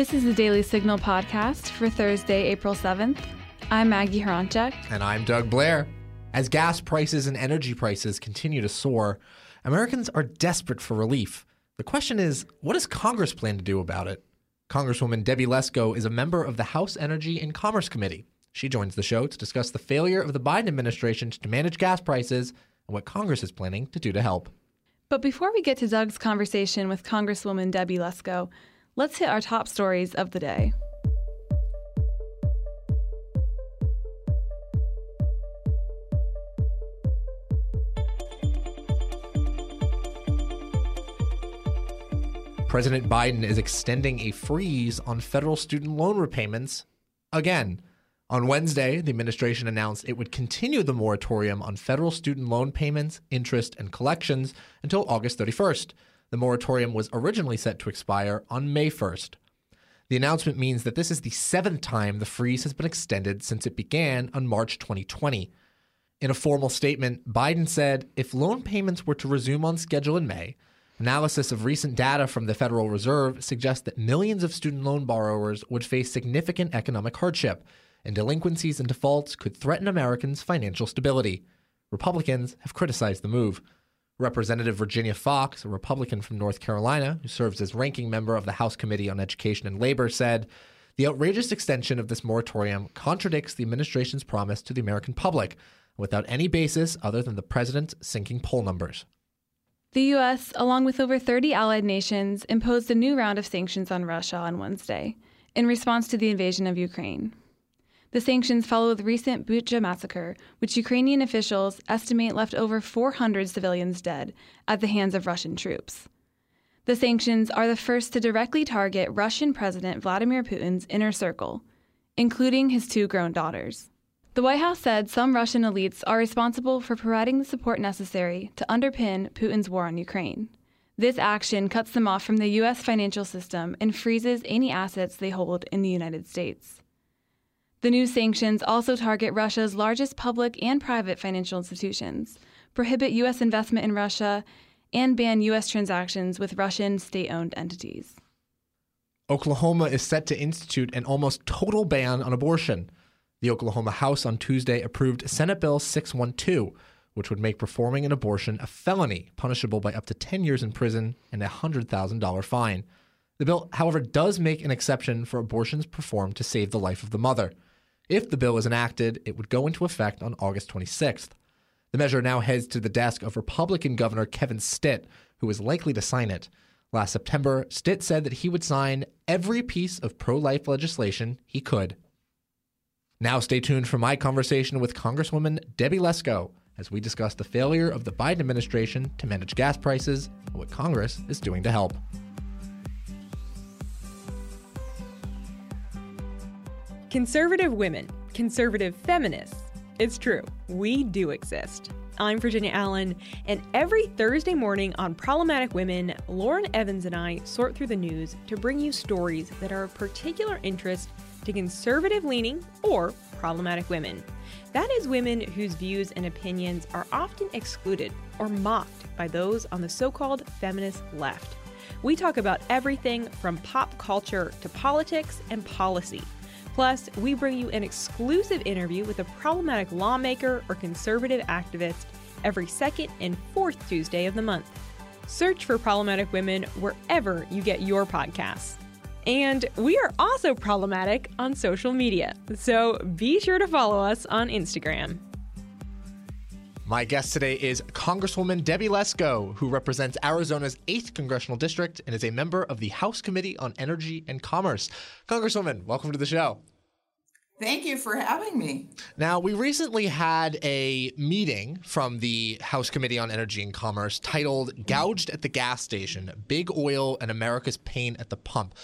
This is the Daily Signal podcast for Thursday, April 7th. I'm Maggie Hroncich. And I'm Doug Blair. As gas prices and energy prices continue to soar, Americans are desperate for relief. The question is, what does Congress plan to do about it? Congresswoman Debbie Lesko is a member of the House Energy and Commerce Committee. She joins the show to discuss the failure of the Biden administration to manage gas prices and what Congress is planning to do to help. But before we get to Doug's conversation with Congresswoman Debbie Lesko, let's hit our top stories of the day. President Biden is extending a freeze on federal student loan repayments again. On Wednesday, the administration announced it would continue the moratorium on federal student loan payments, interest, and collections until August 31st. The moratorium was originally set to expire on May 1st. The announcement means that this is the seventh time the freeze has been extended since it began on March 2020. In a formal statement, Biden said if loan payments were to resume on schedule in May, analysis of recent data from the Federal Reserve suggests that millions of student loan borrowers would face significant economic hardship, and delinquencies and defaults could threaten Americans' financial stability. Republicans have criticized the move. Representative Virginia Foxx, a Republican from North Carolina who serves as ranking member of the House Committee on Education and Labor, said the outrageous extension of this moratorium contradicts the administration's promise to the American public without any basis other than the president's sinking poll numbers. The U.S., along with over 30 allied nations, imposed a new round of sanctions on Russia on Wednesday in response to the invasion of Ukraine. The sanctions follow the recent Bucha massacre, which Ukrainian officials estimate left over 400 civilians dead at the hands of Russian troops. The sanctions are the first to directly target Russian President Vladimir Putin's inner circle, including his two grown daughters. The White House said some Russian elites are responsible for providing the support necessary to underpin Putin's war on Ukraine. This action cuts them off from the U.S. financial system and freezes any assets they hold in the United States. The new sanctions also target Russia's largest public and private financial institutions, prohibit U.S. investment in Russia, and ban U.S. transactions with Russian state owned entities. Oklahoma is set to institute an almost total ban on abortion. The Oklahoma House on Tuesday approved Senate Bill 612, which would make performing an abortion a felony, punishable by up to 10 years in prison and a $100,000 fine. The bill, however, does make an exception for abortions performed to save the life of the mother. If the bill is enacted, it would go into effect on August 26th. The measure now heads to the desk of Republican Governor Kevin Stitt, who is likely to sign it. Last September, Stitt said that he would sign every piece of pro life legislation he could. Now, stay tuned for my conversation with Congresswoman Debbie Lesko as we discuss the failure of the Biden administration to manage gas prices and what Congress is doing to help. Conservative women, conservative feminists. It's true, we do exist. I'm Virginia Allen, and every Thursday morning on Problematic Women, Lauren Evans and I sort through the news to bring you stories that are of particular interest to conservative leaning or problematic women. That is, women whose views and opinions are often excluded or mocked by those on the so called feminist left. We talk about everything from pop culture to politics and policy. Plus, we bring you an exclusive interview with a problematic lawmaker or conservative activist every second and fourth Tuesday of the month. Search for Problematic Women wherever you get your podcasts. And we are also problematic on social media, so be sure to follow us on Instagram. My guest today is Congresswoman Debbie Lesko, who represents Arizona's 8th Congressional District and is a member of the House Committee on Energy and Commerce. Congresswoman, welcome to the show. Thank you for having me. Now, we recently had a meeting from the House Committee on Energy and Commerce titled Gouged at the Gas Station Big Oil and America's Pain at the Pump.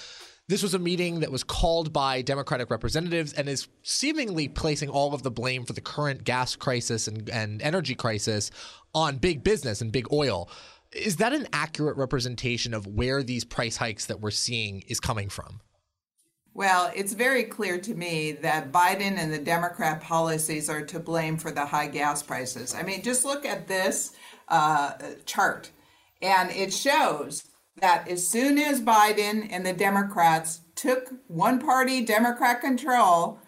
This was a meeting that was called by Democratic representatives and is seemingly placing all of the blame for the current gas crisis and, and energy crisis on big business and big oil. Is that an accurate representation of where these price hikes that we're seeing is coming from? Well, it's very clear to me that Biden and the Democrat policies are to blame for the high gas prices. I mean, just look at this uh, chart, and it shows that as soon as Biden and the Democrats took one party Democrat control,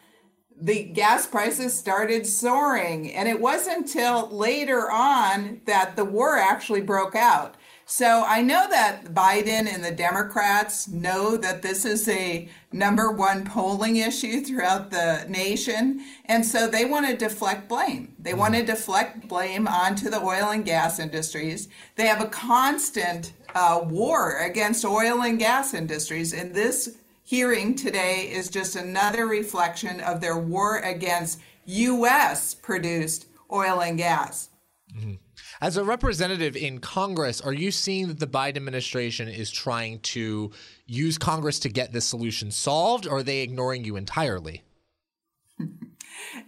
the gas prices started soaring. And it wasn't until later on that the war actually broke out. So I know that Biden and the Democrats know that this is a number one polling issue throughout the nation. And so they want to deflect blame. They want to deflect blame onto the oil and gas industries. They have a constant uh, war against oil and gas industries. And this hearing today is just another reflection of their war against U.S. produced oil and gas. Mm-hmm. As a representative in Congress, are you seeing that the Biden administration is trying to use Congress to get this solution solved, or are they ignoring you entirely?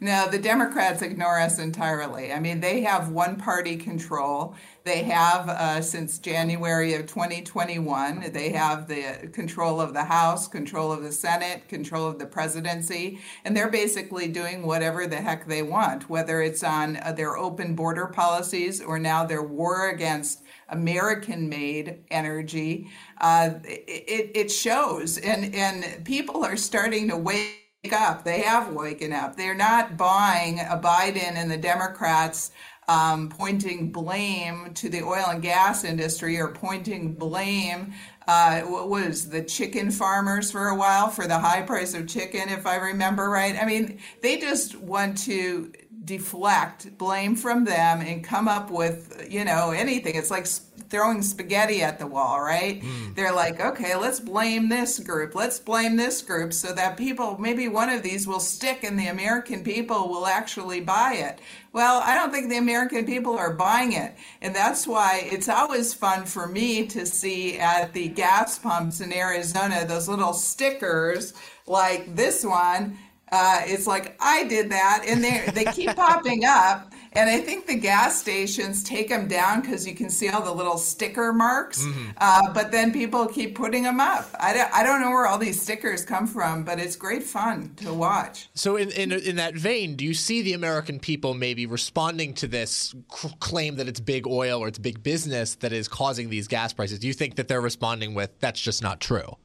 No, the Democrats ignore us entirely. I mean, they have one party control. They have uh, since January of 2021. They have the control of the House, control of the Senate, control of the presidency, and they're basically doing whatever the heck they want, whether it's on uh, their open border policies or now their war against American made energy. Uh, it, it shows, and, and people are starting to wake up. They have woken up. They're not buying a Biden and the Democrats um, pointing blame to the oil and gas industry or pointing blame. Uh, what was the chicken farmers for a while for the high price of chicken, if I remember right? I mean, they just want to deflect blame from them and come up with you know anything. It's like throwing spaghetti at the wall right? Mm. they're like okay let's blame this group. Let's blame this group so that people maybe one of these will stick and the american people will actually buy it. Well i don't think the american people are buying it. And that's why it's always fun for me to see at the gas pumps in arizona those little stickers like this one uh, it's like I did that, and they they keep popping up. And I think the gas stations take them down because you can see all the little sticker marks. Mm-hmm. Uh, but then people keep putting them up. I don't, I don't know where all these stickers come from, but it's great fun to watch. So, in, in, in that vein, do you see the American people maybe responding to this c- claim that it's big oil or it's big business that is causing these gas prices? Do you think that they're responding with that's just not true?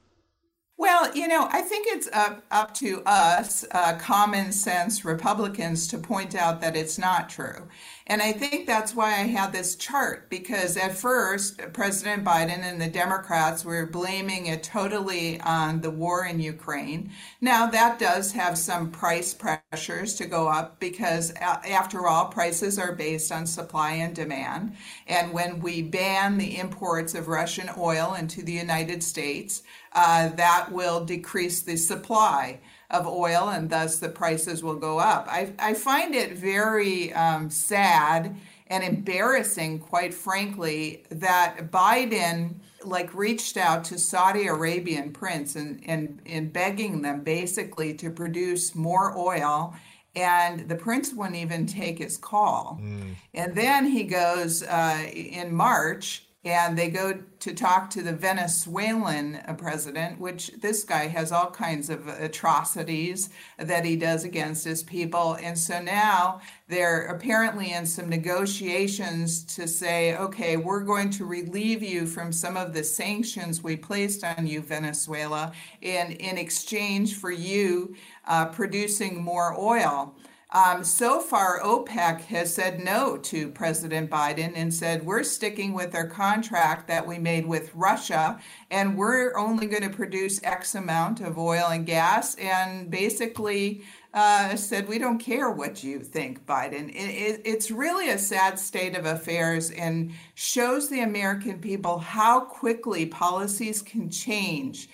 Well, you know, I think it's up, up to us, uh, common sense Republicans, to point out that it's not true. And I think that's why I had this chart, because at first, President Biden and the Democrats were blaming it totally on the war in Ukraine. Now, that does have some price pressures to go up because, after all, prices are based on supply and demand. And when we ban the imports of Russian oil into the United States, uh, that will decrease the supply of oil and thus the prices will go up. I, I find it very um, sad and embarrassing, quite frankly, that Biden like reached out to Saudi Arabian prince and, and, and begging them basically to produce more oil and the prince wouldn't even take his call. Mm. And then he goes uh, in March and they go to talk to the Venezuelan president, which this guy has all kinds of atrocities that he does against his people. And so now they're apparently in some negotiations to say, okay, we're going to relieve you from some of the sanctions we placed on you, Venezuela, in, in exchange for you uh, producing more oil. Um, so far, OPEC has said no to President Biden and said, we're sticking with our contract that we made with Russia, and we're only going to produce X amount of oil and gas, and basically uh, said, we don't care what you think, Biden. It, it, it's really a sad state of affairs and shows the American people how quickly policies can change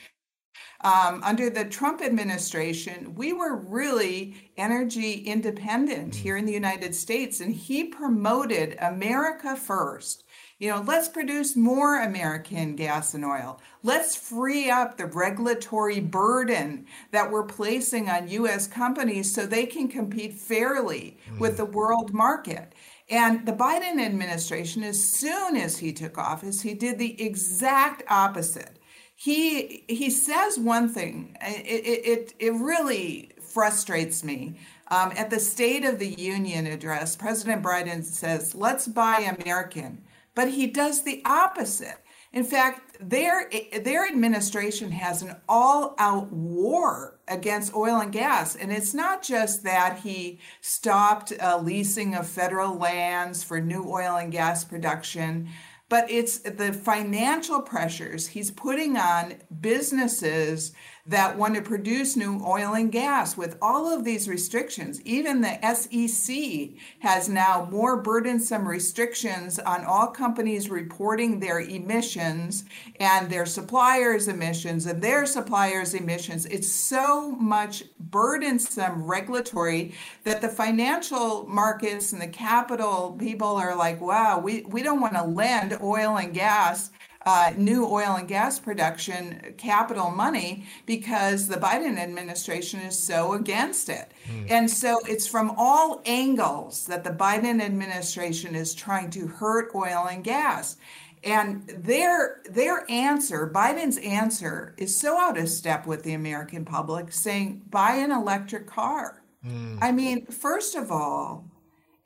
um, under the Trump administration, we were really energy independent here in the United States, and he promoted America first. You know, let's produce more American gas and oil. Let's free up the regulatory burden that we're placing on U.S. companies so they can compete fairly mm. with the world market. And the Biden administration, as soon as he took office, he did the exact opposite he he says one thing. It it it, really frustrates me. Um, at the State of the Union address, President Biden says, "Let's buy American," but he does the opposite. In fact, their their administration has an all-out war against oil and gas, and it's not just that he stopped uh, leasing of federal lands for new oil and gas production, but it's the financial pressures he's putting on businesses that want to produce new oil and gas with all of these restrictions. Even the SEC has now more burdensome restrictions on all companies reporting their emissions and their suppliers' emissions and their suppliers' emissions. It's so much burdensome regulatory that the financial markets and the capital people are like, wow, we, we don't want to lend oil and gas uh, new oil and gas production capital money because the Biden administration is so against it. Mm. And so it's from all angles that the Biden administration is trying to hurt oil and gas. And their their answer, Biden's answer, is so out of step with the American public, saying buy an electric car. Mm. I mean, first of all,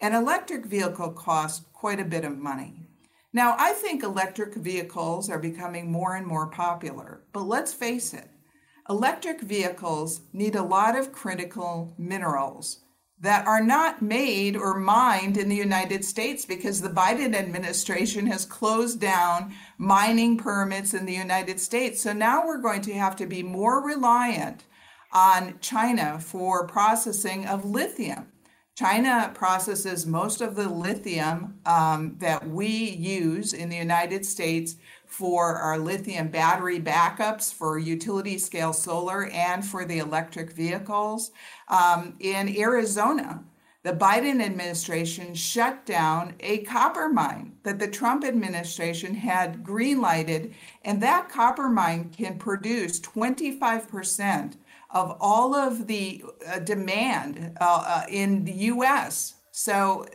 an electric vehicle costs quite a bit of money. Now, I think electric vehicles are becoming more and more popular, but let's face it, electric vehicles need a lot of critical minerals that are not made or mined in the United States because the Biden administration has closed down mining permits in the United States. So now we're going to have to be more reliant on China for processing of lithium. China processes most of the lithium um, that we use in the United States for our lithium battery backups for utility scale solar and for the electric vehicles. Um, in Arizona, the Biden administration shut down a copper mine that the Trump administration had greenlighted, and that copper mine can produce 25% of all of the uh, demand uh, uh, in the US. So,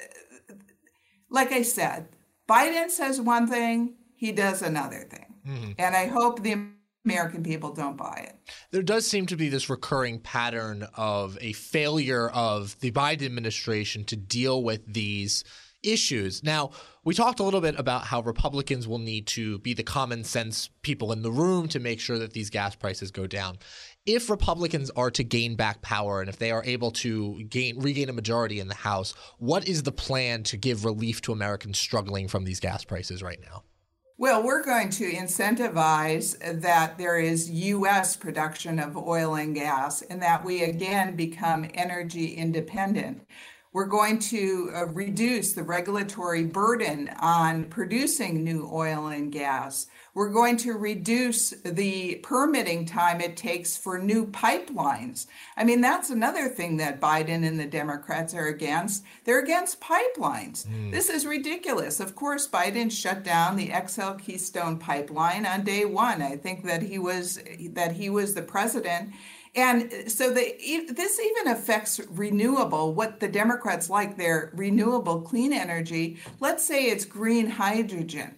like I said, Biden says one thing, he does another thing. Mm-hmm. And I hope the American people don't buy it. There does seem to be this recurring pattern of a failure of the Biden administration to deal with these issues. Now, we talked a little bit about how Republicans will need to be the common sense people in the room to make sure that these gas prices go down if Republicans are to gain back power and if they are able to gain regain a majority in the House, what is the plan to give relief to Americans struggling from these gas prices right now? Well, we're going to incentivize that there is U.S. production of oil and gas and that we again become energy independent. We're going to uh, reduce the regulatory burden on producing new oil and gas. We're going to reduce the permitting time it takes for new pipelines. I mean, that's another thing that Biden and the Democrats are against. They're against pipelines. Mm. This is ridiculous. Of course, Biden shut down the XL Keystone pipeline on day 1. I think that he was that he was the president and so the, this even affects renewable, what the Democrats like, their renewable clean energy. Let's say it's green hydrogen.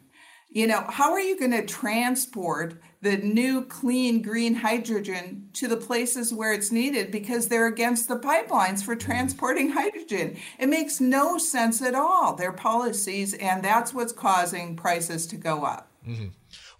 You know, how are you going to transport the new clean green hydrogen to the places where it's needed because they're against the pipelines for transporting hydrogen? It makes no sense at all, their policies, and that's what's causing prices to go up. Mm-hmm.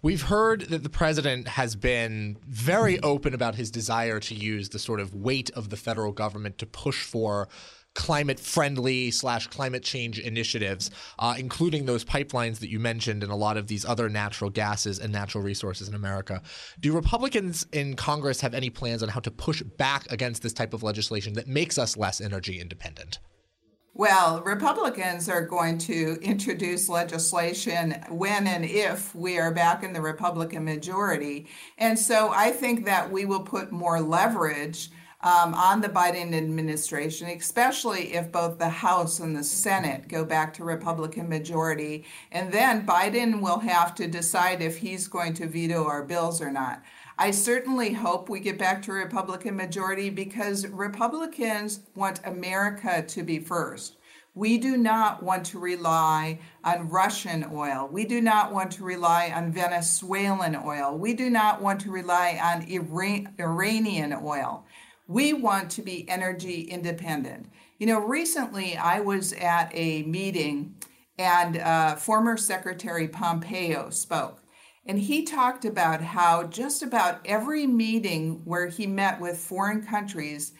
We've heard that the president has been very open about his desire to use the sort of weight of the federal government to push for climate friendly slash climate change initiatives, uh, including those pipelines that you mentioned and a lot of these other natural gases and natural resources in America. Do Republicans in Congress have any plans on how to push back against this type of legislation that makes us less energy independent? Well, Republicans are going to introduce legislation when and if we are back in the Republican majority. And so I think that we will put more leverage um, on the Biden administration, especially if both the House and the Senate go back to Republican majority. And then Biden will have to decide if he's going to veto our bills or not. I certainly hope we get back to a Republican majority because Republicans want America to be first. We do not want to rely on Russian oil. We do not want to rely on Venezuelan oil. We do not want to rely on Iran- Iranian oil. We want to be energy independent. You know, recently I was at a meeting and uh, former Secretary Pompeo spoke. And he talked about how just about every meeting where he met with foreign countries,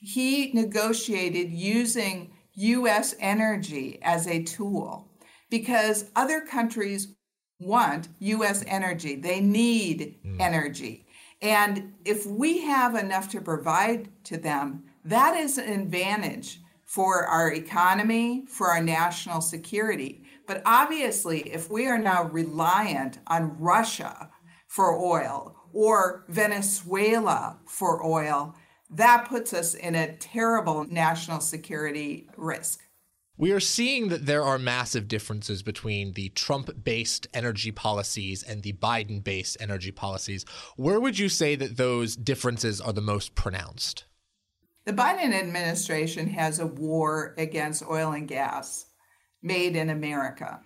he negotiated using US energy as a tool because other countries want US energy. They need mm. energy. And if we have enough to provide to them, that is an advantage for our economy, for our national security. But obviously, if we are now reliant on Russia for oil or Venezuela for oil, that puts us in a terrible national security risk. We are seeing that there are massive differences between the Trump based energy policies and the Biden based energy policies. Where would you say that those differences are the most pronounced? The Biden administration has a war against oil and gas made in America.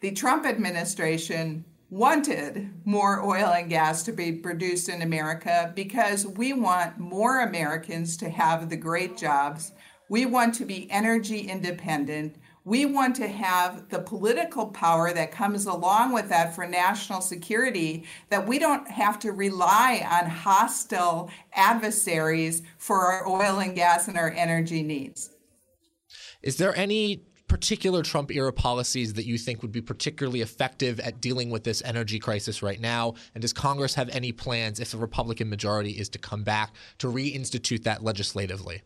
The Trump administration wanted more oil and gas to be produced in America because we want more Americans to have the great jobs. We want to be energy independent. We want to have the political power that comes along with that for national security, that we don't have to rely on hostile adversaries for our oil and gas and our energy needs. Is there any particular Trump era policies that you think would be particularly effective at dealing with this energy crisis right now? And does Congress have any plans, if the Republican majority is to come back, to reinstitute that legislatively?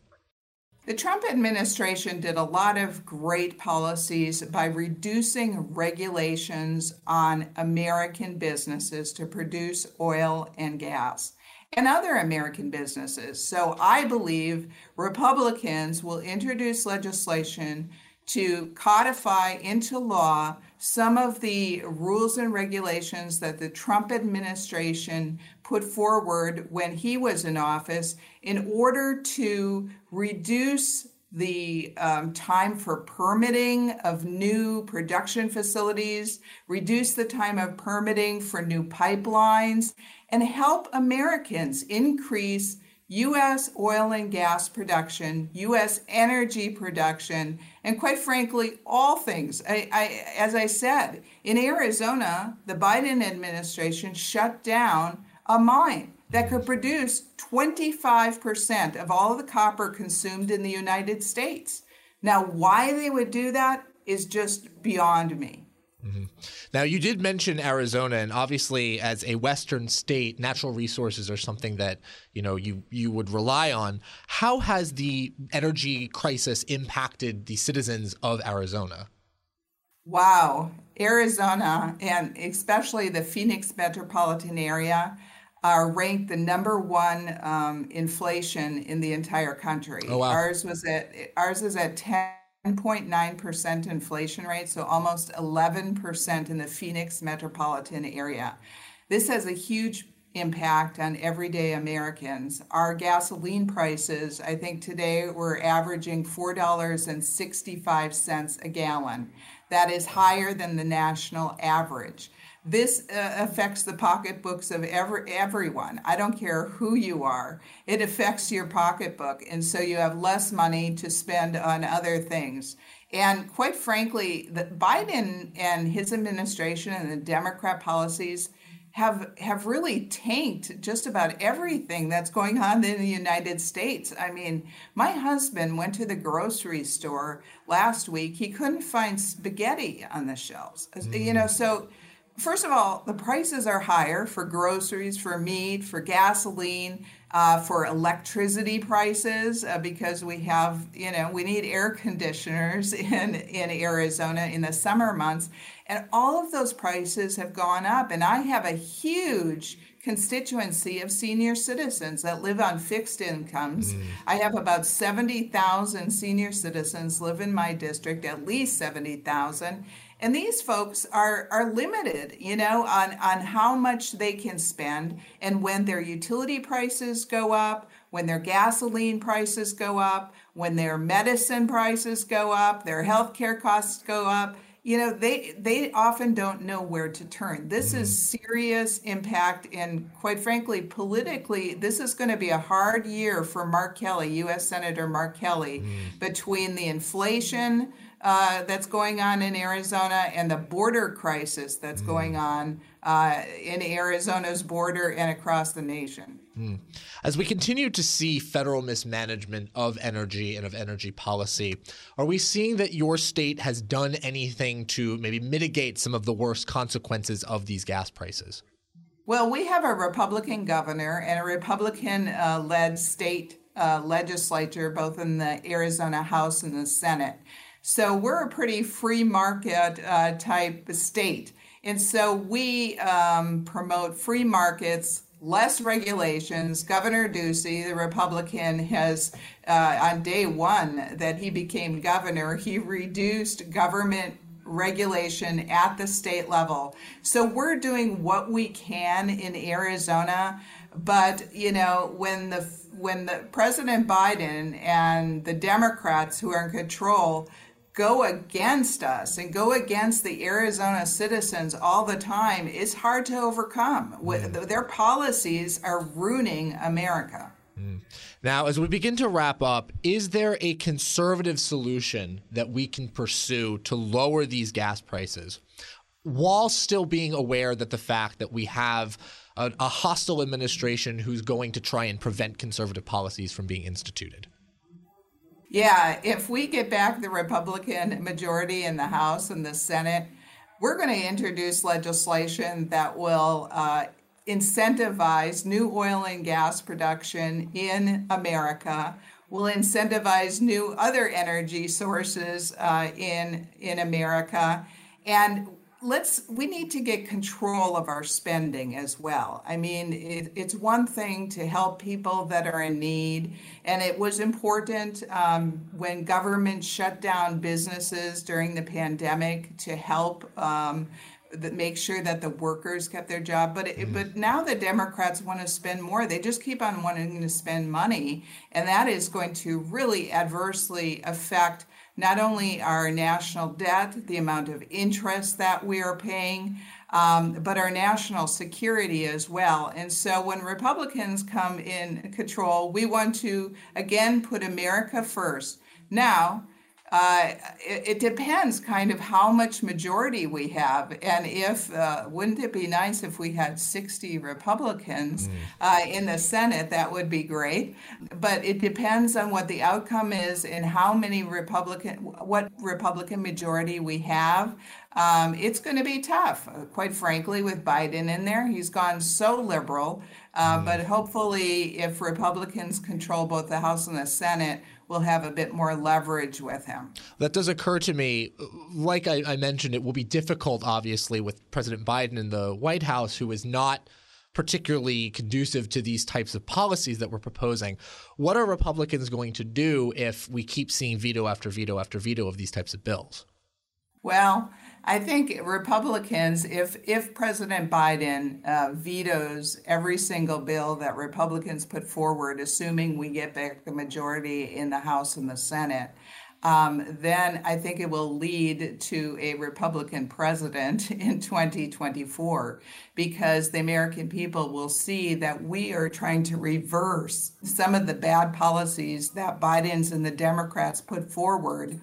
The Trump administration did a lot of great policies by reducing regulations on American businesses to produce oil and gas and other American businesses. So I believe Republicans will introduce legislation to codify into law some of the rules and regulations that the Trump administration put forward when he was in office in order to reduce the um, time for permitting of new production facilities, reduce the time of permitting for new pipelines, and help Americans increase U.S. oil and gas production, U.S. energy production, and quite frankly, all things. I, I, as I said, in Arizona, the Biden administration shut down a mine that could produce 25% of all of the copper consumed in the United States. Now, why they would do that is just beyond me. Mm-hmm. Now, you did mention Arizona, and obviously, as a Western state, natural resources are something that you know you you would rely on. How has the energy crisis impacted the citizens of Arizona? Wow, Arizona, and especially the Phoenix metropolitan area, are ranked the number one um, inflation in the entire country. Oh, wow. Ours was at ours is at ten 10.9% inflation rate, so almost 11% in the Phoenix metropolitan area. This has a huge impact on everyday Americans. Our gasoline prices, I think today we're averaging $4.65 a gallon. That is higher than the national average. This uh, affects the pocketbooks of every, everyone. I don't care who you are. It affects your pocketbook. And so you have less money to spend on other things. And quite frankly, the Biden and his administration and the Democrat policies have have really tanked just about everything that's going on in the United States. I mean, my husband went to the grocery store last week. He couldn't find spaghetti on the shelves. Mm. You know, so First of all, the prices are higher for groceries, for meat, for gasoline, uh, for electricity prices uh, because we have, you know, we need air conditioners in, in Arizona in the summer months. And all of those prices have gone up. And I have a huge constituency of senior citizens that live on fixed incomes. Mm. I have about 70,000 senior citizens live in my district, at least 70,000 and these folks are are limited you know on on how much they can spend and when their utility prices go up when their gasoline prices go up when their medicine prices go up their healthcare costs go up you know they they often don't know where to turn this is mm-hmm. serious impact and quite frankly politically this is going to be a hard year for mark kelly u.s senator mark kelly mm. between the inflation uh, that's going on in Arizona and the border crisis that's mm. going on uh, in Arizona's border and across the nation. Mm. As we continue to see federal mismanagement of energy and of energy policy, are we seeing that your state has done anything to maybe mitigate some of the worst consequences of these gas prices? Well, we have a Republican governor and a Republican uh, led state uh, legislature, both in the Arizona House and the Senate. So we're a pretty free market uh, type state. And so we um, promote free markets, less regulations. Governor Ducey, the Republican, has, uh, on day one that he became governor, he reduced government regulation at the state level. So we're doing what we can in Arizona, but you know, when the when the President Biden and the Democrats who are in control go against us and go against the Arizona citizens all the time is hard to overcome. Mm. Their policies are ruining America. Mm. Now, as we begin to wrap up, is there a conservative solution that we can pursue to lower these gas prices while still being aware that the fact that we have a, a hostile administration who's going to try and prevent conservative policies from being instituted? Yeah, if we get back the Republican majority in the House and the Senate, we're going to introduce legislation that will uh, incentivize new oil and gas production in America. Will incentivize new other energy sources uh, in in America, and let's we need to get control of our spending as well i mean it, it's one thing to help people that are in need and it was important um, when government shut down businesses during the pandemic to help um, make sure that the workers kept their job but it, mm. but now the democrats want to spend more they just keep on wanting to spend money and that is going to really adversely affect not only our national debt, the amount of interest that we are paying, um, but our national security as well. And so when Republicans come in control, we want to again put America first. Now, uh, it, it, depends kind of how much majority we have. And if, uh, wouldn't it be nice if we had 60 Republicans mm. uh, in the Senate? That would be great. But it depends on what the outcome is and how many Republican, what Republican majority we have. Um, it's going to be tough, quite frankly, with Biden in there. He's gone so liberal. Uh, mm. But hopefully, if Republicans control both the House and the Senate, will have a bit more leverage with him. That does occur to me. Like I, I mentioned, it will be difficult, obviously, with President Biden in the White House, who is not particularly conducive to these types of policies that we're proposing. What are Republicans going to do if we keep seeing veto after veto after veto of these types of bills? Well, I think Republicans, if if President Biden uh, vetoes every single bill that Republicans put forward, assuming we get back the majority in the House and the Senate, um, then I think it will lead to a Republican president in 2024 because the American people will see that we are trying to reverse some of the bad policies that Biden's and the Democrats put forward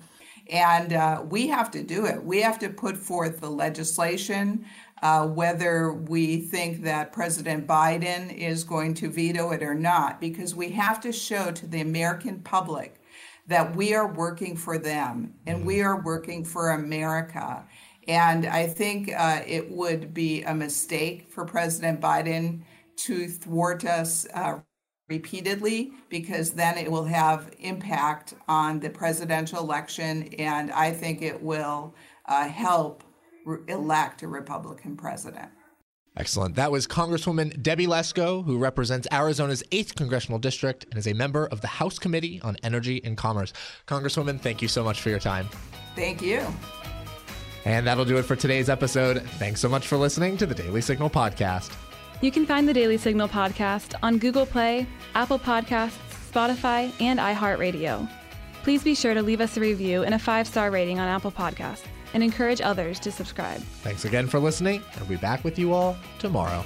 and uh, we have to do it. We have to put forth the legislation. Uh, whether we think that President Biden is going to veto it or not, because we have to show to the American public that we are working for them and we are working for America. And I think uh, it would be a mistake for President Biden to thwart us uh, repeatedly because then it will have impact on the presidential election and I think it will uh, help re- elect a Republican president. Excellent. That was Congresswoman Debbie Lesko, who represents Arizona's 8th Congressional District and is a member of the House Committee on Energy and Commerce. Congresswoman, thank you so much for your time. Thank you. And that'll do it for today's episode. Thanks so much for listening to the Daily Signal podcast. You can find the Daily Signal podcast on Google Play, Apple Podcasts, Spotify, and iHeartRadio. Please be sure to leave us a review and a five star rating on Apple Podcasts and encourage others to subscribe. Thanks again for listening, and we'll be back with you all tomorrow.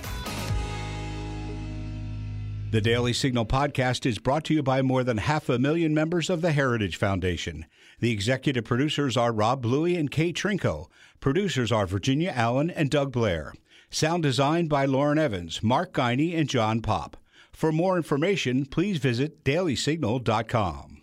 The Daily Signal podcast is brought to you by more than half a million members of the Heritage Foundation. The executive producers are Rob Bluey and Katrina Trinko. Producers are Virginia Allen and Doug Blair. Sound designed by Lauren Evans, Mark Geiney, and John Popp. For more information, please visit dailysignal.com.